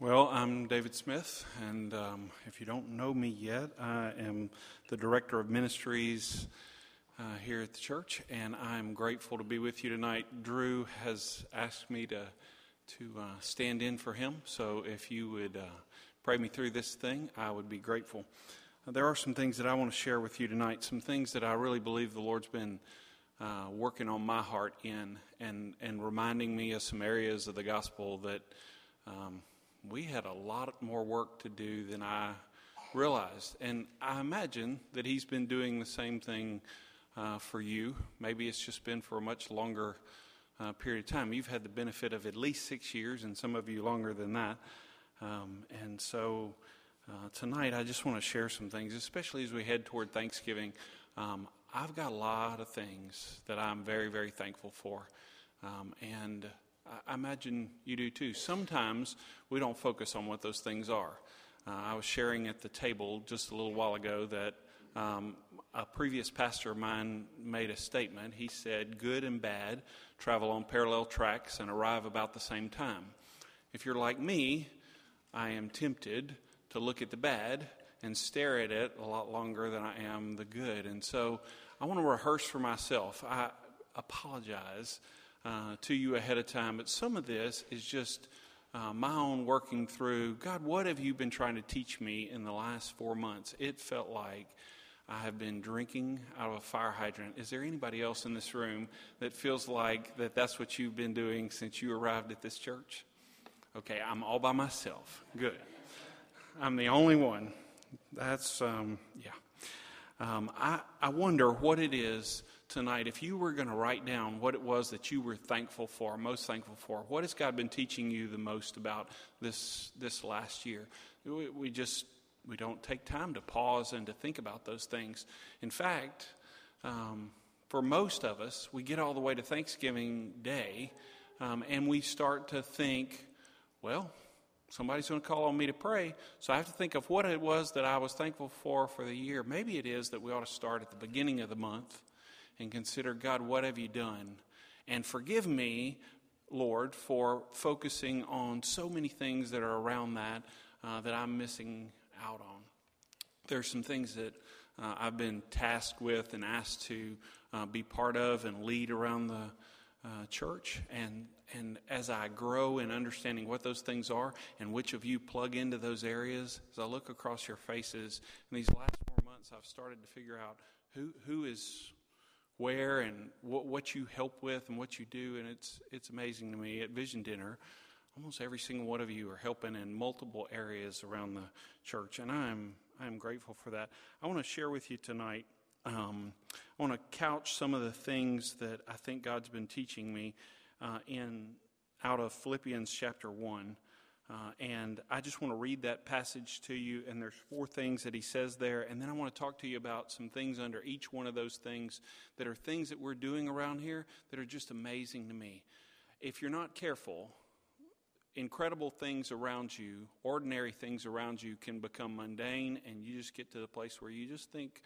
Well, I'm David Smith, and um, if you don't know me yet, I am the Director of Ministries uh, here at the church, and I'm grateful to be with you tonight. Drew has asked me to, to uh, stand in for him, so if you would uh, pray me through this thing, I would be grateful. Uh, there are some things that I want to share with you tonight, some things that I really believe the Lord's been uh, working on my heart in, and, and reminding me of some areas of the gospel that. Um, we had a lot more work to do than I realized. And I imagine that he's been doing the same thing uh, for you. Maybe it's just been for a much longer uh, period of time. You've had the benefit of at least six years, and some of you longer than that. Um, and so uh, tonight, I just want to share some things, especially as we head toward Thanksgiving. Um, I've got a lot of things that I'm very, very thankful for. Um, and I imagine you do too. Sometimes we don't focus on what those things are. Uh, I was sharing at the table just a little while ago that um, a previous pastor of mine made a statement. He said, Good and bad travel on parallel tracks and arrive about the same time. If you're like me, I am tempted to look at the bad and stare at it a lot longer than I am the good. And so I want to rehearse for myself. I apologize uh, to you ahead of time, but some of this is just uh, my own working through God, what have you been trying to teach me in the last four months? It felt like I have been drinking out of a fire hydrant. Is there anybody else in this room that feels like that that's what you've been doing since you arrived at this church? Okay, I'm all by myself. Good. I'm the only one. That's, um, yeah. Um, I, I wonder what it is tonight, if you were going to write down what it was that you were thankful for, most thankful for, what has God been teaching you the most about this this last year? We, we just we don't take time to pause and to think about those things. In fact, um, for most of us, we get all the way to Thanksgiving Day, um, and we start to think, well, somebody's going to call on me to pray, so I have to think of what it was that I was thankful for for the year. Maybe it is that we ought to start at the beginning of the month and consider, God, what have you done? And forgive me, Lord, for focusing on so many things that are around that uh, that I'm missing out on. There are some things that uh, I've been tasked with and asked to uh, be part of and lead around the uh, church. And, and as I grow in understanding what those things are and which of you plug into those areas, as I look across your faces in these last four months, I've started to figure out who, who is where and what, what you help with and what you do. And it's, it's amazing to me. At Vision Dinner, almost every single one of you are helping in multiple areas around the church. And I'm, I'm grateful for that. I want to share with you tonight. Um, I want to couch some of the things that I think God's been teaching me uh, in out of Philippians chapter 1. Uh, and I just want to read that passage to you. And there's four things that he says there. And then I want to talk to you about some things under each one of those things that are things that we're doing around here that are just amazing to me. If you're not careful, incredible things around you, ordinary things around you, can become mundane. And you just get to the place where you just think,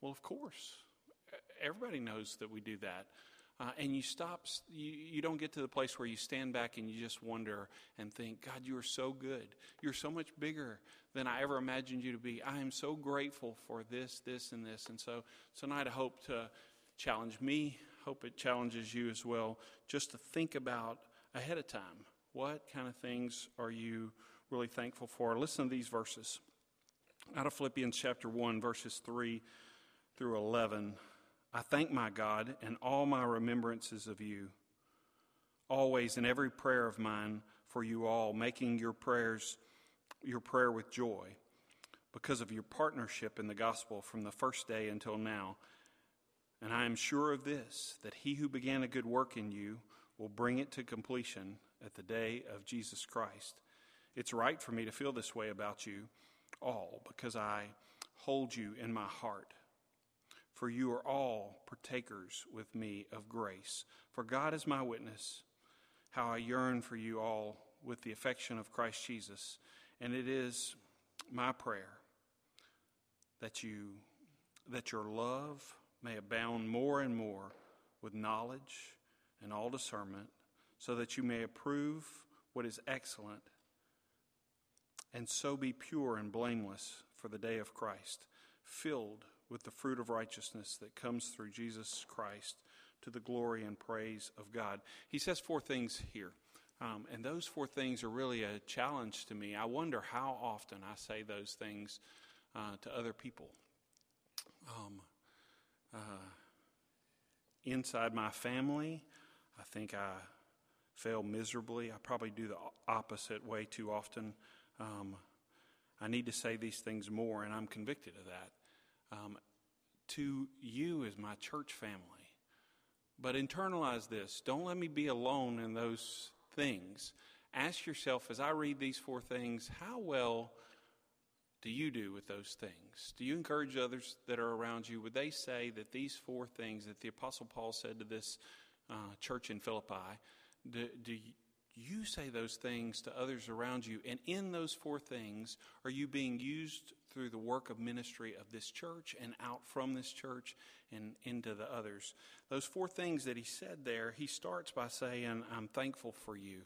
well, of course. Everybody knows that we do that. Uh, and you stop, you, you don't get to the place where you stand back and you just wonder and think, God, you are so good. You're so much bigger than I ever imagined you to be. I am so grateful for this, this, and this. And so tonight I hope to challenge me, hope it challenges you as well, just to think about ahead of time what kind of things are you really thankful for. Listen to these verses out of Philippians chapter 1, verses 3 through 11. I thank my God in all my remembrances of you, always in every prayer of mine for you all, making your prayers your prayer with joy because of your partnership in the gospel from the first day until now. And I am sure of this that he who began a good work in you will bring it to completion at the day of Jesus Christ. It's right for me to feel this way about you all because I hold you in my heart for you are all partakers with me of grace. For God is my witness, how I yearn for you all with the affection of Christ Jesus. And it is my prayer that you that your love may abound more and more with knowledge and all discernment, so that you may approve what is excellent, and so be pure and blameless for the day of Christ, filled with the fruit of righteousness that comes through Jesus Christ to the glory and praise of God. He says four things here. Um, and those four things are really a challenge to me. I wonder how often I say those things uh, to other people. Um, uh, inside my family, I think I fail miserably. I probably do the opposite way too often. Um, I need to say these things more, and I'm convicted of that. Um, to you as my church family. But internalize this. Don't let me be alone in those things. Ask yourself as I read these four things, how well do you do with those things? Do you encourage others that are around you? Would they say that these four things that the Apostle Paul said to this uh, church in Philippi, do, do you say those things to others around you? And in those four things, are you being used through the work of ministry of this church and out from this church and into the others? Those four things that he said there, he starts by saying, I'm thankful for you.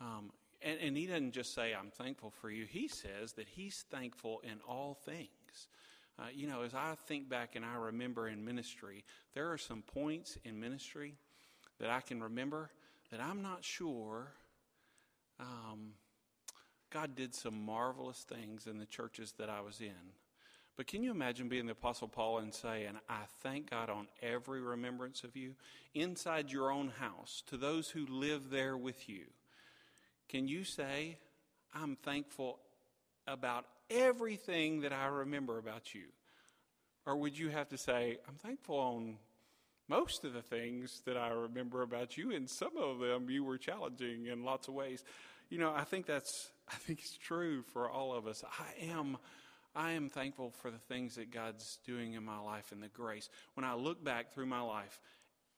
Um, and, and he doesn't just say, I'm thankful for you. He says that he's thankful in all things. Uh, you know, as I think back and I remember in ministry, there are some points in ministry that I can remember that I'm not sure um, God did some marvelous things in the churches that I was in. But can you imagine being the Apostle Paul and saying, I thank God on every remembrance of you inside your own house to those who live there with you? Can you say, I'm thankful about everything that I remember about you? Or would you have to say, I'm thankful on most of the things that I remember about you, and some of them you were challenging in lots of ways. You know, I think that's I think it's true for all of us. I am I am thankful for the things that God's doing in my life and the grace. When I look back through my life,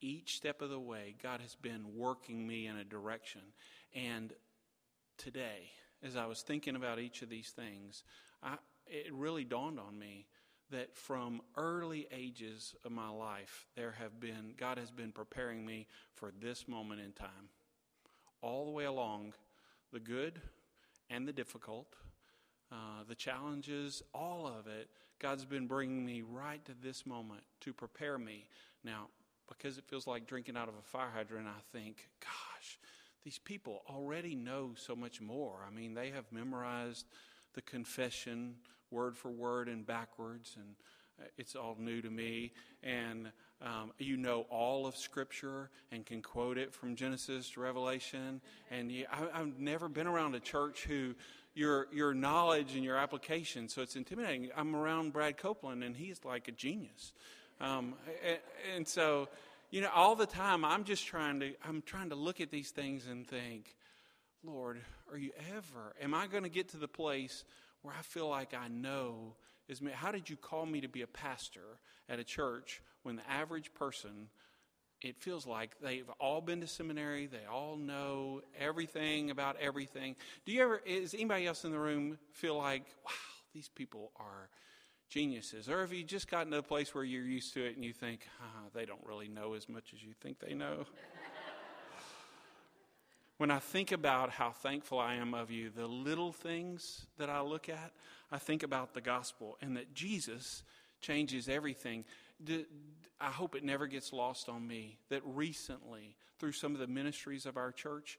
each step of the way, God has been working me in a direction. And today, as I was thinking about each of these things, I, it really dawned on me that from early ages of my life, there have been, God has been preparing me for this moment in time. All the way along, the good and the difficult, uh, the challenges, all of it, God's been bringing me right to this moment to prepare me. Now, because it feels like drinking out of a fire hydrant, I think, gosh, these people already know so much more. I mean, they have memorized the confession word for word and backwards, and it's all new to me. And um, you know all of Scripture and can quote it from Genesis to Revelation. And you, I, I've never been around a church who your your knowledge and your application. So it's intimidating. I'm around Brad Copeland, and he's like a genius. Um, and, and so you know, all the time I'm just trying to I'm trying to look at these things and think, Lord, are you ever am I going to get to the place where I feel like I know is? How did you call me to be a pastor at a church when the average person it feels like they've all been to seminary, they all know everything about everything. Do you ever is anybody else in the room feel like, wow, these people are geniuses? Or have you just gotten to a place where you're used to it and you think, ah, they don't really know as much as you think they know? when I think about how thankful I am of you, the little things that I look at, I think about the gospel and that Jesus changes everything. I hope it never gets lost on me that recently, through some of the ministries of our church,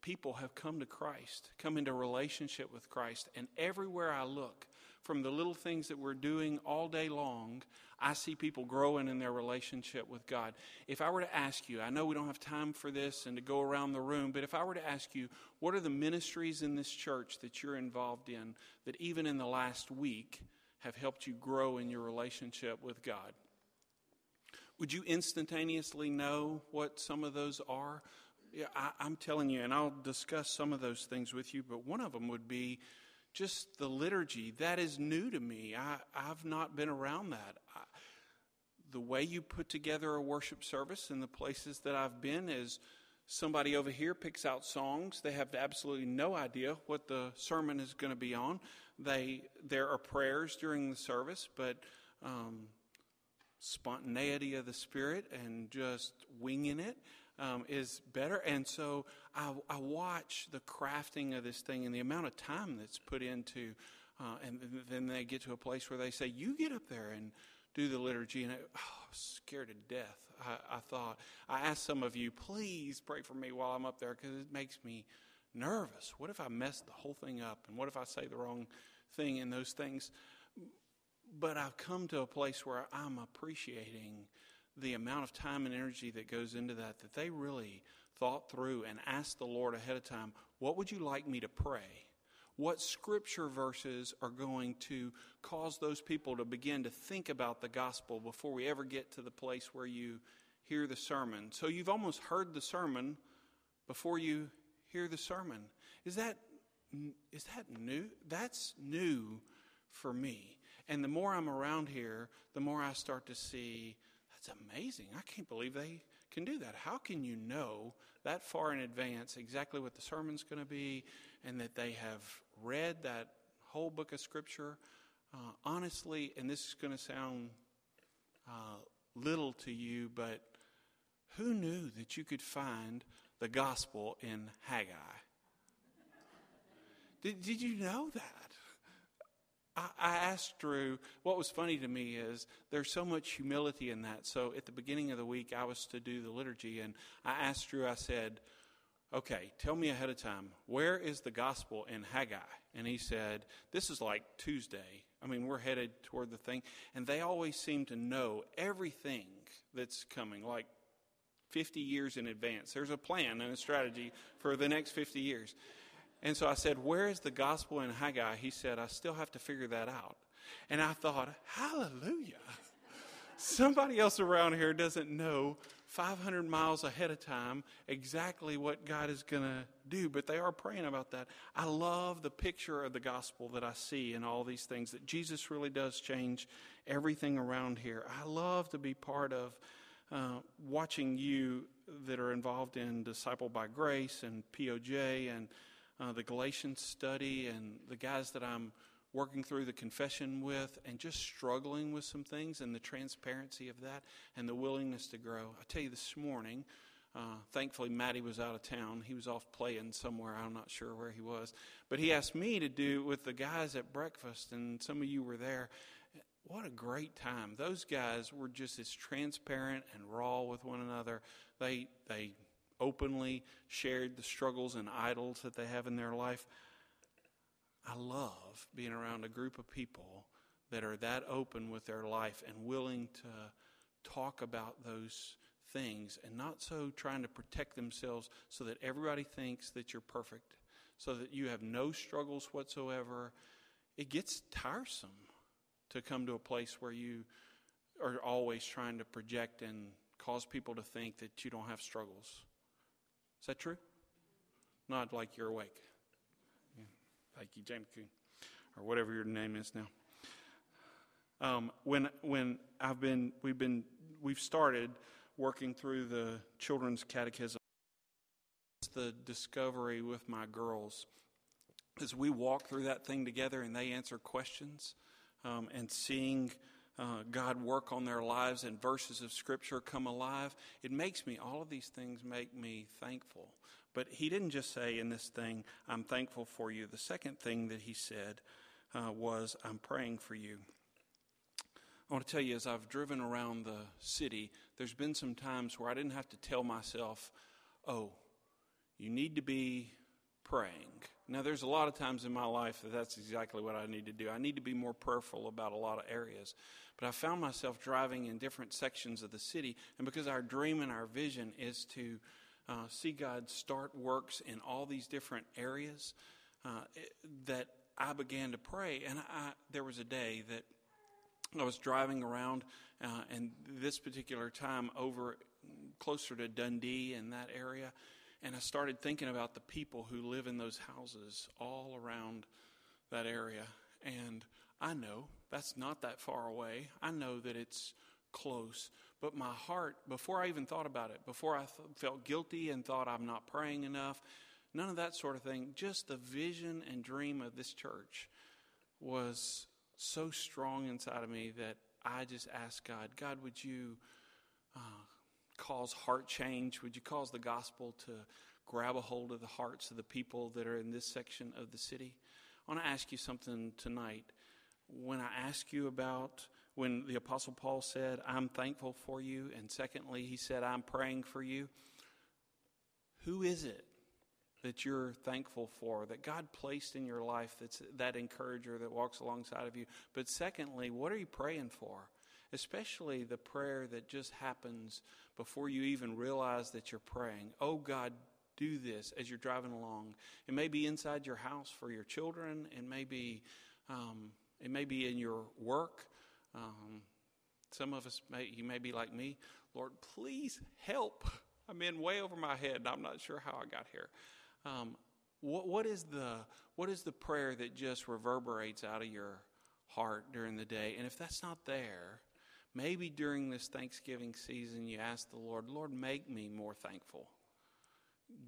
people have come to Christ, come into relationship with Christ. And everywhere I look, from the little things that we're doing all day long, I see people growing in their relationship with God. If I were to ask you, I know we don't have time for this and to go around the room, but if I were to ask you, what are the ministries in this church that you're involved in that even in the last week have helped you grow in your relationship with God? Would you instantaneously know what some of those are? Yeah, I, am telling you, and I'll discuss some of those things with you, but one of them would be just the liturgy. That is new to me. I, I've not been around that. I, the way you put together a worship service in the places that I've been is somebody over here picks out songs. They have absolutely no idea what the sermon is going to be on. They there are prayers during the service, but um, spontaneity of the spirit and just winging it. Um, is better. And so I, I, watch the crafting of this thing and the amount of time that's put into, uh, and then they get to a place where they say, "You get up there and do the liturgy," and I, oh, scared to death. I, I thought I asked some of you, please pray for me while I'm up there because it makes me nervous. What if I mess the whole thing up, and what if I say the wrong thing and those things? But I've come to a place where I'm appreciating the amount of time and energy that goes into that, that they really thought through and asked the Lord ahead of time, What would you like me to pray? What scripture verses are going to cause those people to begin to think about the gospel before we ever get to the place where you hear the sermon? So you've almost heard the sermon before you hear the sermon. Is that is that new? That's new for me. And the more I'm around here, the more I start to see that's amazing. I can't believe they can do that. How can you know that far in advance exactly what the sermon's going to be and that they have read that whole book of Scripture? Uh, honestly, and this is going to sound uh, little to you, but who knew that you could find the gospel in Haggai? Did, did you know that? I, asked Drew, what was funny to me is there's so much humility in that. So at the beginning of the week, I was to do the liturgy, and I asked Drew, I said, okay, tell me ahead of time, where is the gospel in Haggai? And he said, this is like Tuesday. I mean, we're headed toward the thing. And they always seem to know everything that's coming, like 50 years in advance. There's a plan and a strategy for the next 50 years. And so I said, Where is the gospel in Haggai? He said, I still have to figure that out. And I thought, Hallelujah. Somebody else around here doesn't know 500 miles ahead of time exactly what God is going to do, but they are praying about that. I love the picture of the gospel that I see in all these things, that Jesus really does change everything around here. I love to be part of uh, watching you that are involved in Disciple by Grace and POJ and uh, the Galatians study and the guys that I'm working through the confession with and just struggling with some things and the transparency of that and the willingness to grow. I tell you this morning, uh, thankfully, Matty was out of town. He was off playing somewhere. I'm not sure where he was. But he asked me to do with the guys at breakfast, and some of you were there. What a great time. Those guys were just as transparent and raw with one another. They, they openly shared the struggles and idols that they have in their life. I love being around a group of people that are that open with their life and willing to talk about those things and not so trying to protect themselves so that everybody thinks that you're perfect, so that you have no struggles whatsoever. It gets tiresome to come to a place where you are always trying to project and cause people to think that you don't have struggles. Is that true? Not like you're awake. Yeah. Thank you, James Coon, or whatever your name is now. Um, when when I've been we've been we've started working through the children's catechism, the discovery with my girls, as we walk through that thing together and they answer questions, um, and seeing uh, God work on their lives and verses of Scripture come alive, it makes me, all of these things make me thankful. But he didn't just say in this thing, I'm thankful for you. The second thing that he said uh, was, I'm praying for you. I want to tell you, as I've driven around the city, there's been some times where I didn't have to tell myself, oh, you need to be praying. Now, there's a lot of times in my life that that's exactly what I need to do. I need to be more prayerful about a lot of areas. But I found myself driving in different sections of the city, and because our dream and our vision is to uh, see God start works in all these different areas, uh, it, that I began to pray. And I, there was a day that I was driving around, uh, and this particular time over closer to Dundee in that area and I started thinking about the people who live in those houses all around that area. And I know that's not that far away. I know that it's close. But my heart, before I even thought about it, before I th- felt guilty and thought I'm not praying enough, none of that sort of thing, just the vision and dream of this church was so strong inside of me that I just asked God, God, would you cause heart change? Would you cause the gospel to grab a hold of the hearts of the people that are in this section of the city? I want to ask you something tonight. When I ask you about when the Apostle Paul said, I'm thankful for you, and secondly, he said, I'm praying for you, who is it that you're thankful for, that God placed in your life that's that encourager that walks alongside of you? But secondly, what are you praying for? Especially the prayer that just happens before you even realize that you're praying. Oh God, do this as you're driving along. It may be inside your house for your children. It may be, um, it may be in your work. Um, some of us may you may be like me. Lord, please help. I'm in way over my head, and I'm not sure how I got here. Um, what, what is the what is the prayer that just reverberates out of your heart during the day? And if that's not there, maybe during this Thanksgiving season, you ask the Lord, Lord, make me more thankful.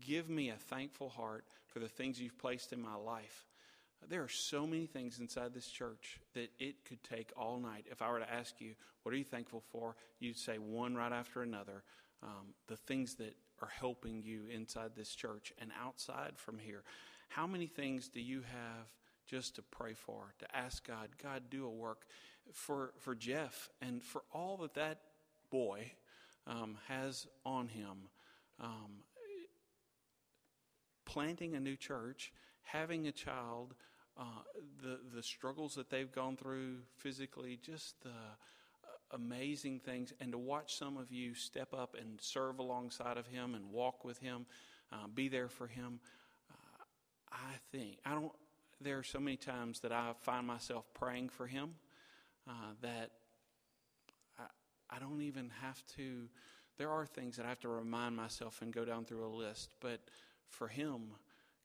Give me a thankful heart for the things you've placed in my life. There are so many things inside this church that it could take all night. If I were to ask you, what are you thankful for? You'd say one right after another. Um, the things that are helping you inside this church and outside from here. How many things do you have just to pray for, to ask God, God, do a work for, for Jeff and for all that that boy um, has on him? Um, planting a new church, having a child, uh, the the struggles that they've gone through physically, just the uh, amazing things, and to watch some of you step up and serve alongside of him and walk with him, uh, be there for him. Uh, I think I don't. There are so many times that I find myself praying for him uh, that I, I don't even have to. There are things that I have to remind myself and go down through a list, but for him,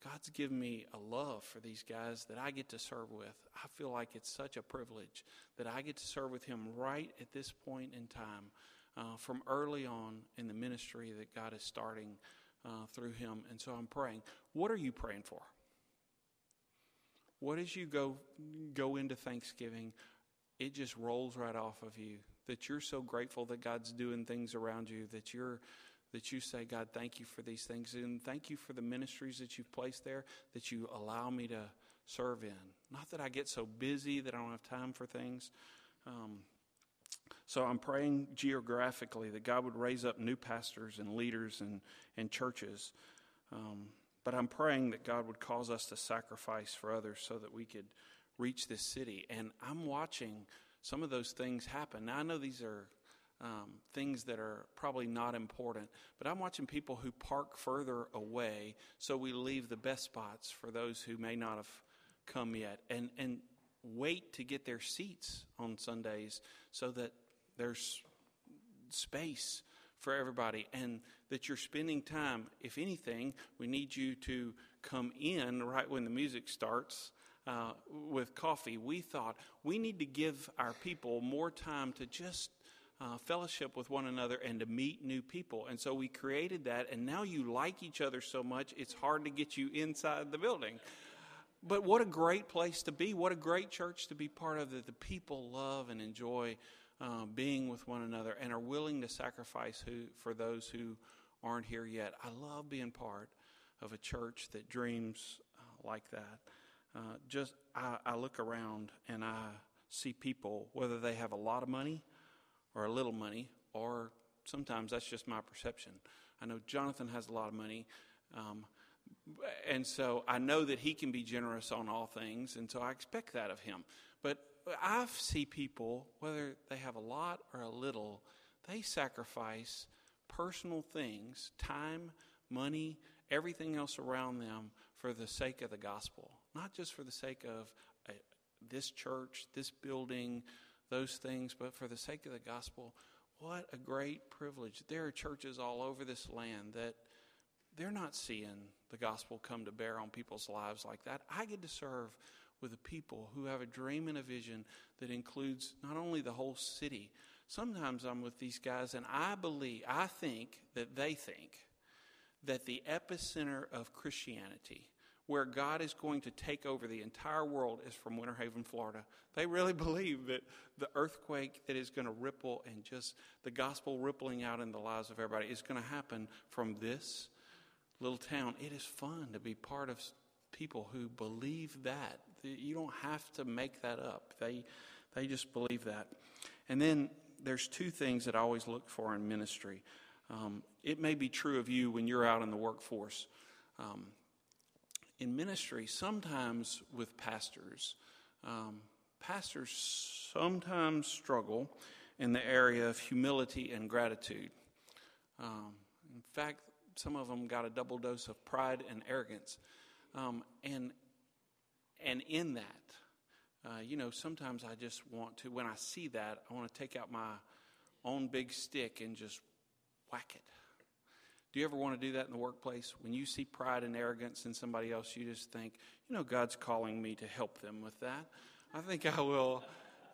God's given me a love for these guys that I get to serve with. I feel like it's such a privilege that I get to serve with him right at this point in time, uh, from early on in the ministry that God is starting uh, through him. And so I'm praying. What are you praying for? What as you go go into Thanksgiving, it just rolls right off of you that you're so grateful that God's doing things around you that you're that you say, God, thank you for these things. And thank you for the ministries that you've placed there that you allow me to serve in. Not that I get so busy that I don't have time for things. Um, so I'm praying geographically that God would raise up new pastors and leaders and, and churches. Um, but I'm praying that God would cause us to sacrifice for others so that we could reach this city. And I'm watching some of those things happen. Now, I know these are um, things that are probably not important. But I'm watching people who park further away, so we leave the best spots for those who may not have come yet, and and wait to get their seats on Sundays so that there's space for everybody and that you're spending time. If anything, we need you to come in right when the music starts. Uh, with coffee, we thought we need to give our people more time to just uh, fellowship with one another and to meet new people. And so we created that, and now you like each other so much, it's hard to get you inside the building. But what a great place to be. What a great church to be part of that the people love and enjoy uh, being with one another and are willing to sacrifice who, for those who aren't here yet. I love being part of a church that dreams uh, like that. Uh, just I, I look around and I see people, whether they have a lot of money or a little money, or sometimes that's just my perception. I know Jonathan has a lot of money, um, and so I know that he can be generous on all things, and so I expect that of him. But I see people, whether they have a lot or a little, they sacrifice personal things, time, money, everything else around them for the sake of the gospel, not just for the sake of a, this church, this building, those things, but for the sake of the gospel, what a great privilege. There are churches all over this land that they're not seeing the gospel come to bear on people's lives like that. I get to serve with a people who have a dream and a vision that includes not only the whole city. Sometimes I'm with these guys and I believe, I think that they think that the epicenter of Christianity where God is going to take over the entire world is from Winter Haven, Florida. They really believe that the earthquake that is going to ripple and just the gospel rippling out in the lives of everybody is going to happen from this little town. It is fun to be part of people who believe that. You don't have to make that up. They they just believe that. And then there's two things that I always look for in ministry. Um, it may be true of you when you're out in the workforce. Um, in ministry, sometimes with pastors, um, pastors sometimes struggle in the area of humility and gratitude. Um, in fact, some of them got a double dose of pride and arrogance. Um, and, and in that, uh, you know, sometimes I just want to, when I see that, I want to take out my own big stick and just whack it. Do you ever want to do that in the workplace? When you see pride and arrogance in somebody else, you just think, you know, God's calling me to help them with that. I think I will.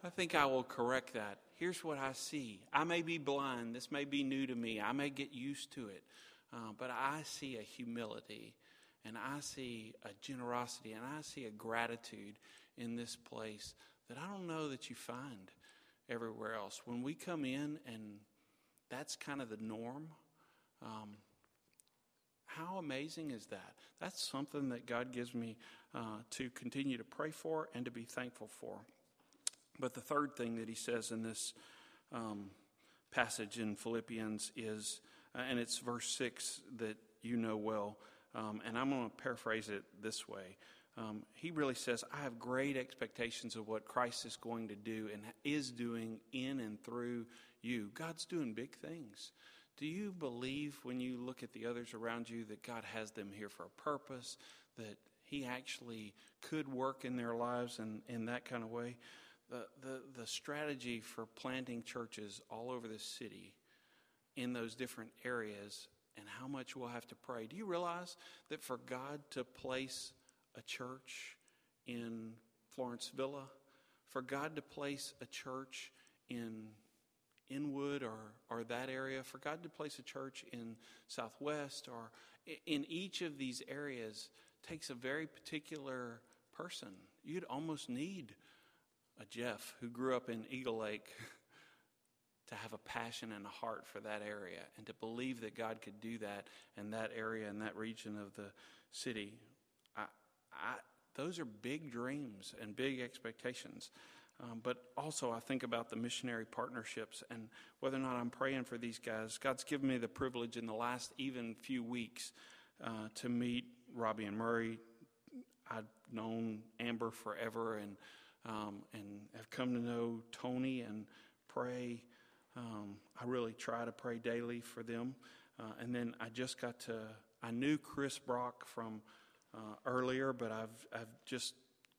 I think I will correct that. Here's what I see. I may be blind. This may be new to me. I may get used to it. Uh, but I see a humility and I see a generosity and I see a gratitude in this place that I don't know that you find everywhere else. When we come in and that's kind of the norm, um, how amazing is that? That's something that God gives me uh, to continue to pray for and to be thankful for. But the third thing that he says in this um, passage in Philippians is, uh, and it's verse 6 that you know well, um, and I'm going to paraphrase it this way. Um, he really says, I have great expectations of what Christ is going to do and is doing in and through you. God's doing big things. Do you believe when you look at the others around you that God has them here for a purpose, that He actually could work in their lives in, in that kind of way? The, the, the strategy for planting churches all over the city in those different areas and how much we'll have to pray. Do you realize that for God to place a church in Florence Villa, for God to place a church in Inwood or, or that area, for God to place a church in Southwest or in each of these areas takes a very particular person. You'd almost need a Jeff who grew up in Eagle Lake to have a passion and a heart for that area and to believe that God could do that in that area and that region of the city. I, I, those are big dreams and big expectations. Um, but also, I think about the missionary partnerships and whether or not I'm praying for these guys. God's given me the privilege in the last even few weeks uh, to meet Robbie and Murray. I've known Amber forever and um, and have come to know Tony and pray. Um, I really try to pray daily for them. Uh, and then I just got to, I knew Chris Brock from uh, earlier, but I've, I've just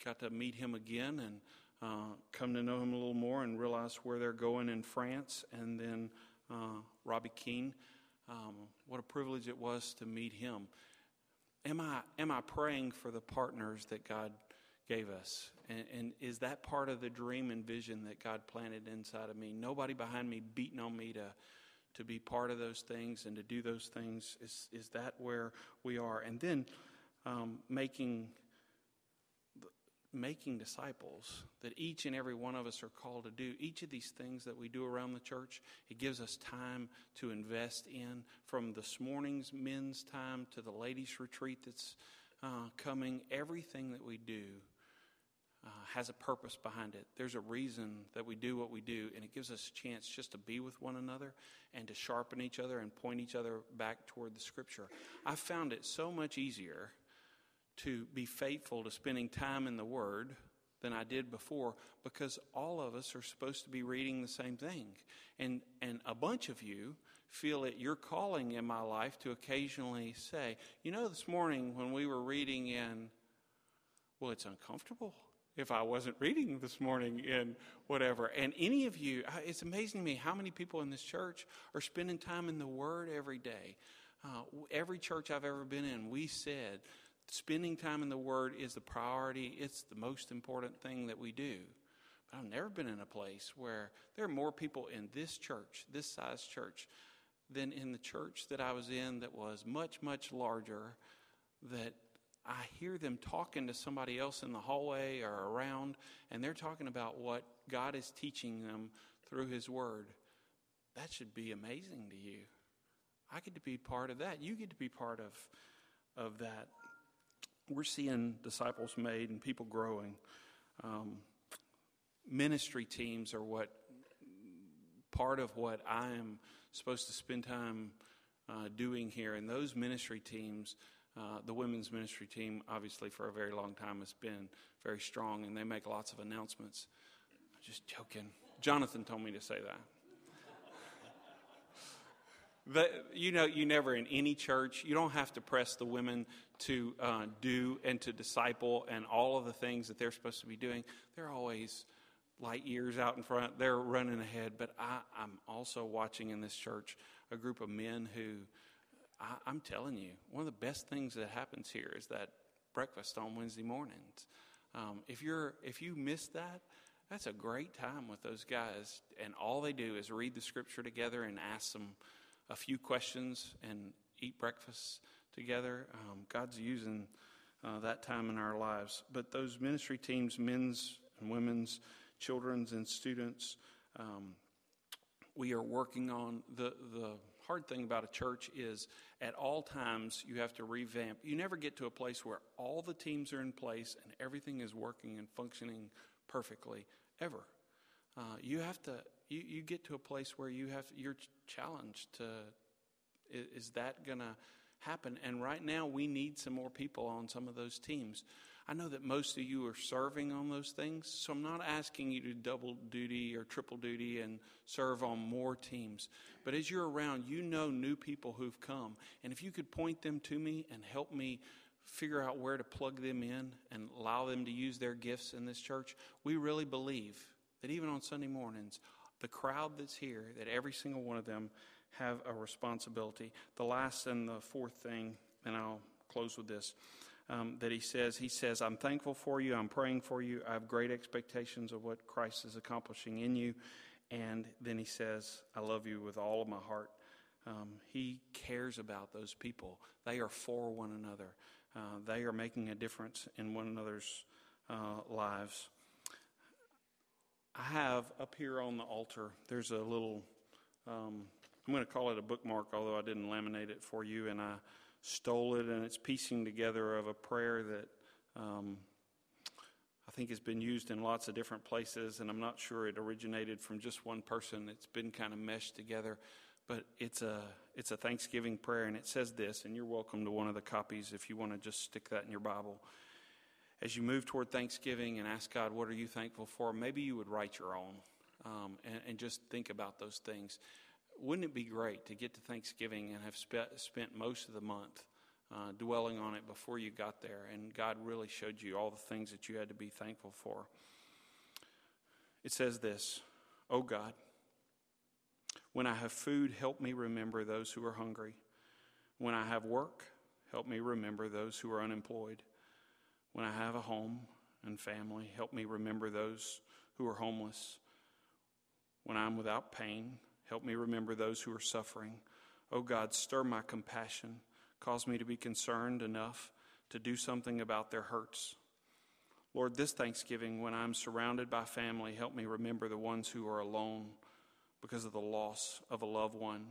got to meet him again and uh, come to know him a little more and realize where they're going in France. And then uh, Robbie Keene, um, what a privilege it was to meet him. Am I, am I praying for the partners that God gave us? And, and, is that part of the dream and vision that God planted inside of me? Nobody behind me beating on me to, to be part of those things and to do those things. Is, is that where we are? And then um, making making disciples that each and every one of us are called to do each of these things that we do around the church it gives us time to invest in from this morning's men's time to the ladies retreat that's uh, coming everything that we do uh, has a purpose behind it. There's a reason that we do what we do, and it gives us a chance just to be with one another and to sharpen each other and point each other back toward the Scripture. I found it so much easier to be faithful to spending time in the Word than I did before because all of us are supposed to be reading the same thing. And, and a bunch of you feel it your calling in my life to occasionally say, you know, this morning when we were reading in, well, it's uncomfortable if I wasn't reading this morning in whatever. And any of you, it's amazing to me how many people in this church are spending time in the Word every day. Uh, every church I've ever been in, we said spending time in the Word is the priority, it's the most important thing that we do. But I've never been in a place where there are more people in this church, this size church, than in the church that I was in that was much, much larger that I hear them talking to somebody else in the hallway or around, and they're talking about what God is teaching them through His Word. That should be amazing to you. I get to be part of that. You get to be part of, of that. We're seeing disciples made and people growing. Um, ministry teams are what part of what I am supposed to spend time uh, doing here. And those ministry teams, uh, the women's ministry team, obviously for a very long time has been very strong, and they make lots of announcements. Just joking. Jonathan told me to say that. But you know, you never in any church, you don't have to press the women to uh, do and to disciple and all of the things that they're supposed to be doing. They're always light years out in front. They're running ahead. But I, am also watching in this church a group of men who, I, am telling you, one of the best things that happens here is that breakfast on Wednesday mornings. Um, if you're if you miss that, that's a great time with those guys, and all they do is read the scripture together and ask them a few questions and eat breakfast together. Um, God's using uh, that time in our lives. But those ministry teams, men's and women's, children's and students, um, we are working on the the hard thing about a church is at all times you have to revamp. You never get to a place where all the teams are in place and everything is working and functioning perfectly ever. Uh, you have to you, you get to a place where you have you're challenged to is that going to happen? And right now we need some more people on some of those teams. I know that most of you are serving on those things so i'm not asking you to double duty or triple duty and serve on more teams. But as you're around you know new people who've come. And if you could point them to me and help me figure out where to plug them in and allow them to use their gifts in this church we really believe that even on sunday mornings the crowd that's here, that every single one of them have a responsibility. The last and the fourth thing, and I'll close with this, um, that he says, he says, I'm thankful for you, I'm praying for you, I have great expectations of what Christ is accomplishing in you. And then he says, I love you with all of my heart. Um, he cares about those people. They are for one another. Uh, they are making a difference in one another's uh, lives. I have up here on the altar, there's a little, um, I'm going to call it a bookmark, although I didn't laminate it for you, and I stole it, and it's piecing together of a prayer that um, I think has been used in lots of different places, and I'm not sure it originated from just one person. It's been kind of meshed together, but it's a it's a Thanksgiving prayer, and it says this, and you're welcome to one of the copies if you want to just stick that in your Bible as you move toward Thanksgiving and ask God, what are you thankful for? Maybe you would write your own um, and, and, just think about those things. Wouldn't it be great to get to Thanksgiving and have spe- spent most of the month uh, dwelling on it before you got there and God really showed you all the things that you had to be thankful for? It says this Oh God, when I have food, help me remember those who are hungry. When I have work, help me remember those who are unemployed. When I have a home and family, help me remember those who are homeless. When I'm without pain, help me remember those who are suffering. Oh God, stir my compassion. Cause me to be concerned enough to do something about their hurts. Lord, this Thanksgiving, when I'm surrounded by family, help me remember the ones who are alone because of the loss of a loved one,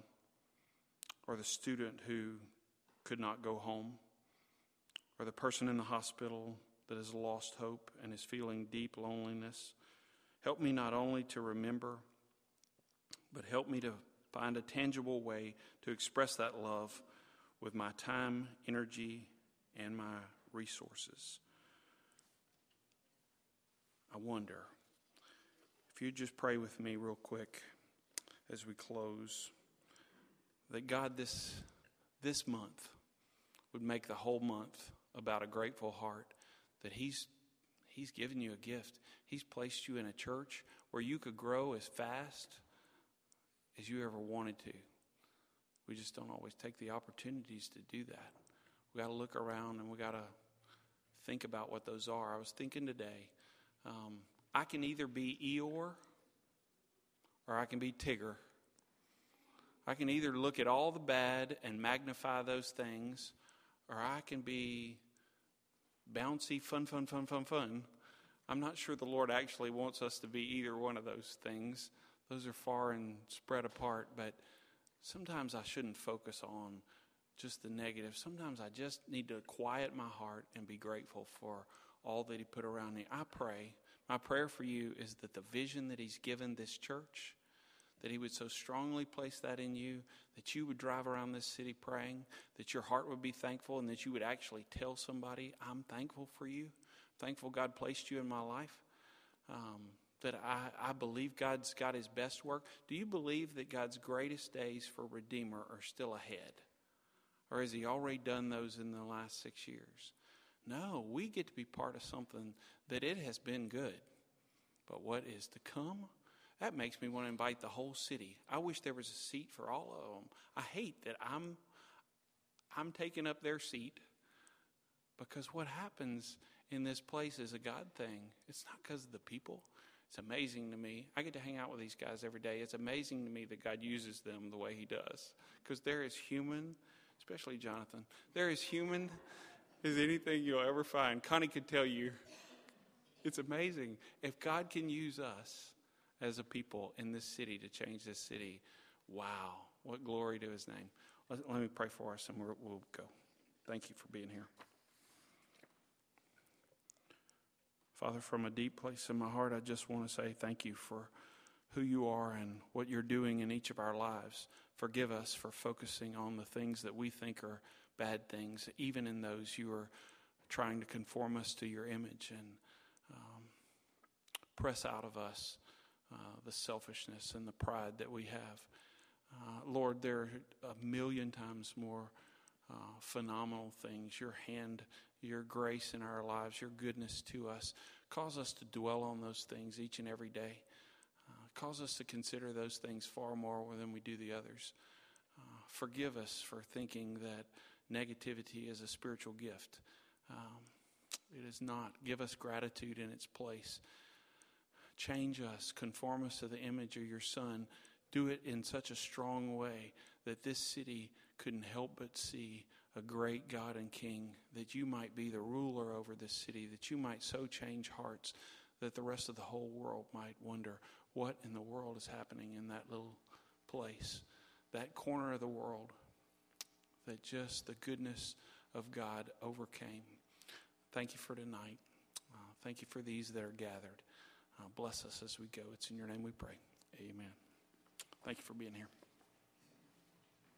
or the student who could not go home or the person in the hospital that has lost hope and is feeling deep loneliness. Help me not only to remember, but help me to find a tangible way to express that love with my time, energy, and my resources. I wonder if you just pray with me real quick as we close that God this this month would make the whole month about a grateful heart that He's He's given you a gift. He's placed you in a church where you could grow as fast as you ever wanted to. We just don't always take the opportunities to do that. We got to look around and we got to think about what those are. I was thinking today, um, I can either be Eeyore or I can be Tigger. I can either look at all the bad and magnify those things, or I can be bouncy, fun, fun, fun, fun, fun. I'm not sure the Lord actually wants us to be either one of those things. Those are far and spread apart, but sometimes I shouldn't focus on just the negative. Sometimes I just need to quiet my heart and be grateful for all that He put around me. I pray. My prayer for you is that the vision that He's given this church, that He would so strongly place that in you, that you would drive around this city praying, that your heart would be thankful, and that you would actually tell somebody, I'm thankful for you. Thankful God placed you in my life. Um, that I, I believe God's got His best work. Do you believe that God's greatest days for Redeemer are still ahead? Or has He already done those in the last six years? No, we get to be part of something that it has been good. But what is to come? That makes me want to invite the whole city. I wish there was a seat for all of them. I hate that I'm I'm taking up their seat because what happens in this place is a God thing. It's not because of the people. It's amazing to me. I get to hang out with these guys every day. It's amazing to me that God uses them the way He does because they're as human, especially Jonathan. They're as human as anything you'll ever find. Connie could tell you. It's amazing. If God can use us as a people in this city to change this city, wow, what glory to his name. Let, let me pray for us and we'll, go. Thank you for being here. Father, from a deep place in my heart, I just want to say thank you for who you are and what you're doing in each of our lives. Forgive us for focusing on the things that we think are bad things, even in those you are trying to conform us to your image and um, press out of us uh, the selfishness and the pride that we have. Uh, Lord, there are a million times more uh, phenomenal things. Your hand, your grace in our lives, your goodness to us. Cause us to dwell on those things each and every day. Uh, cause us to consider those things far more than we do the others. Uh, forgive us for thinking that negativity is a spiritual gift. Um, it is not. Give us gratitude in its place. Change us, conform us to the image of your Son. Do it in such a strong way that this city couldn't help but see a great God and King, that you might be the ruler over this city, that you might so change hearts that the rest of the whole world might wonder what in the world is happening in that little place, that corner of the world that just the goodness of God overcame. Thank you for tonight. Uh, thank you for these that are gathered. Uh, bless us as we go. It's in your name we pray. Amen. Thank you for being here.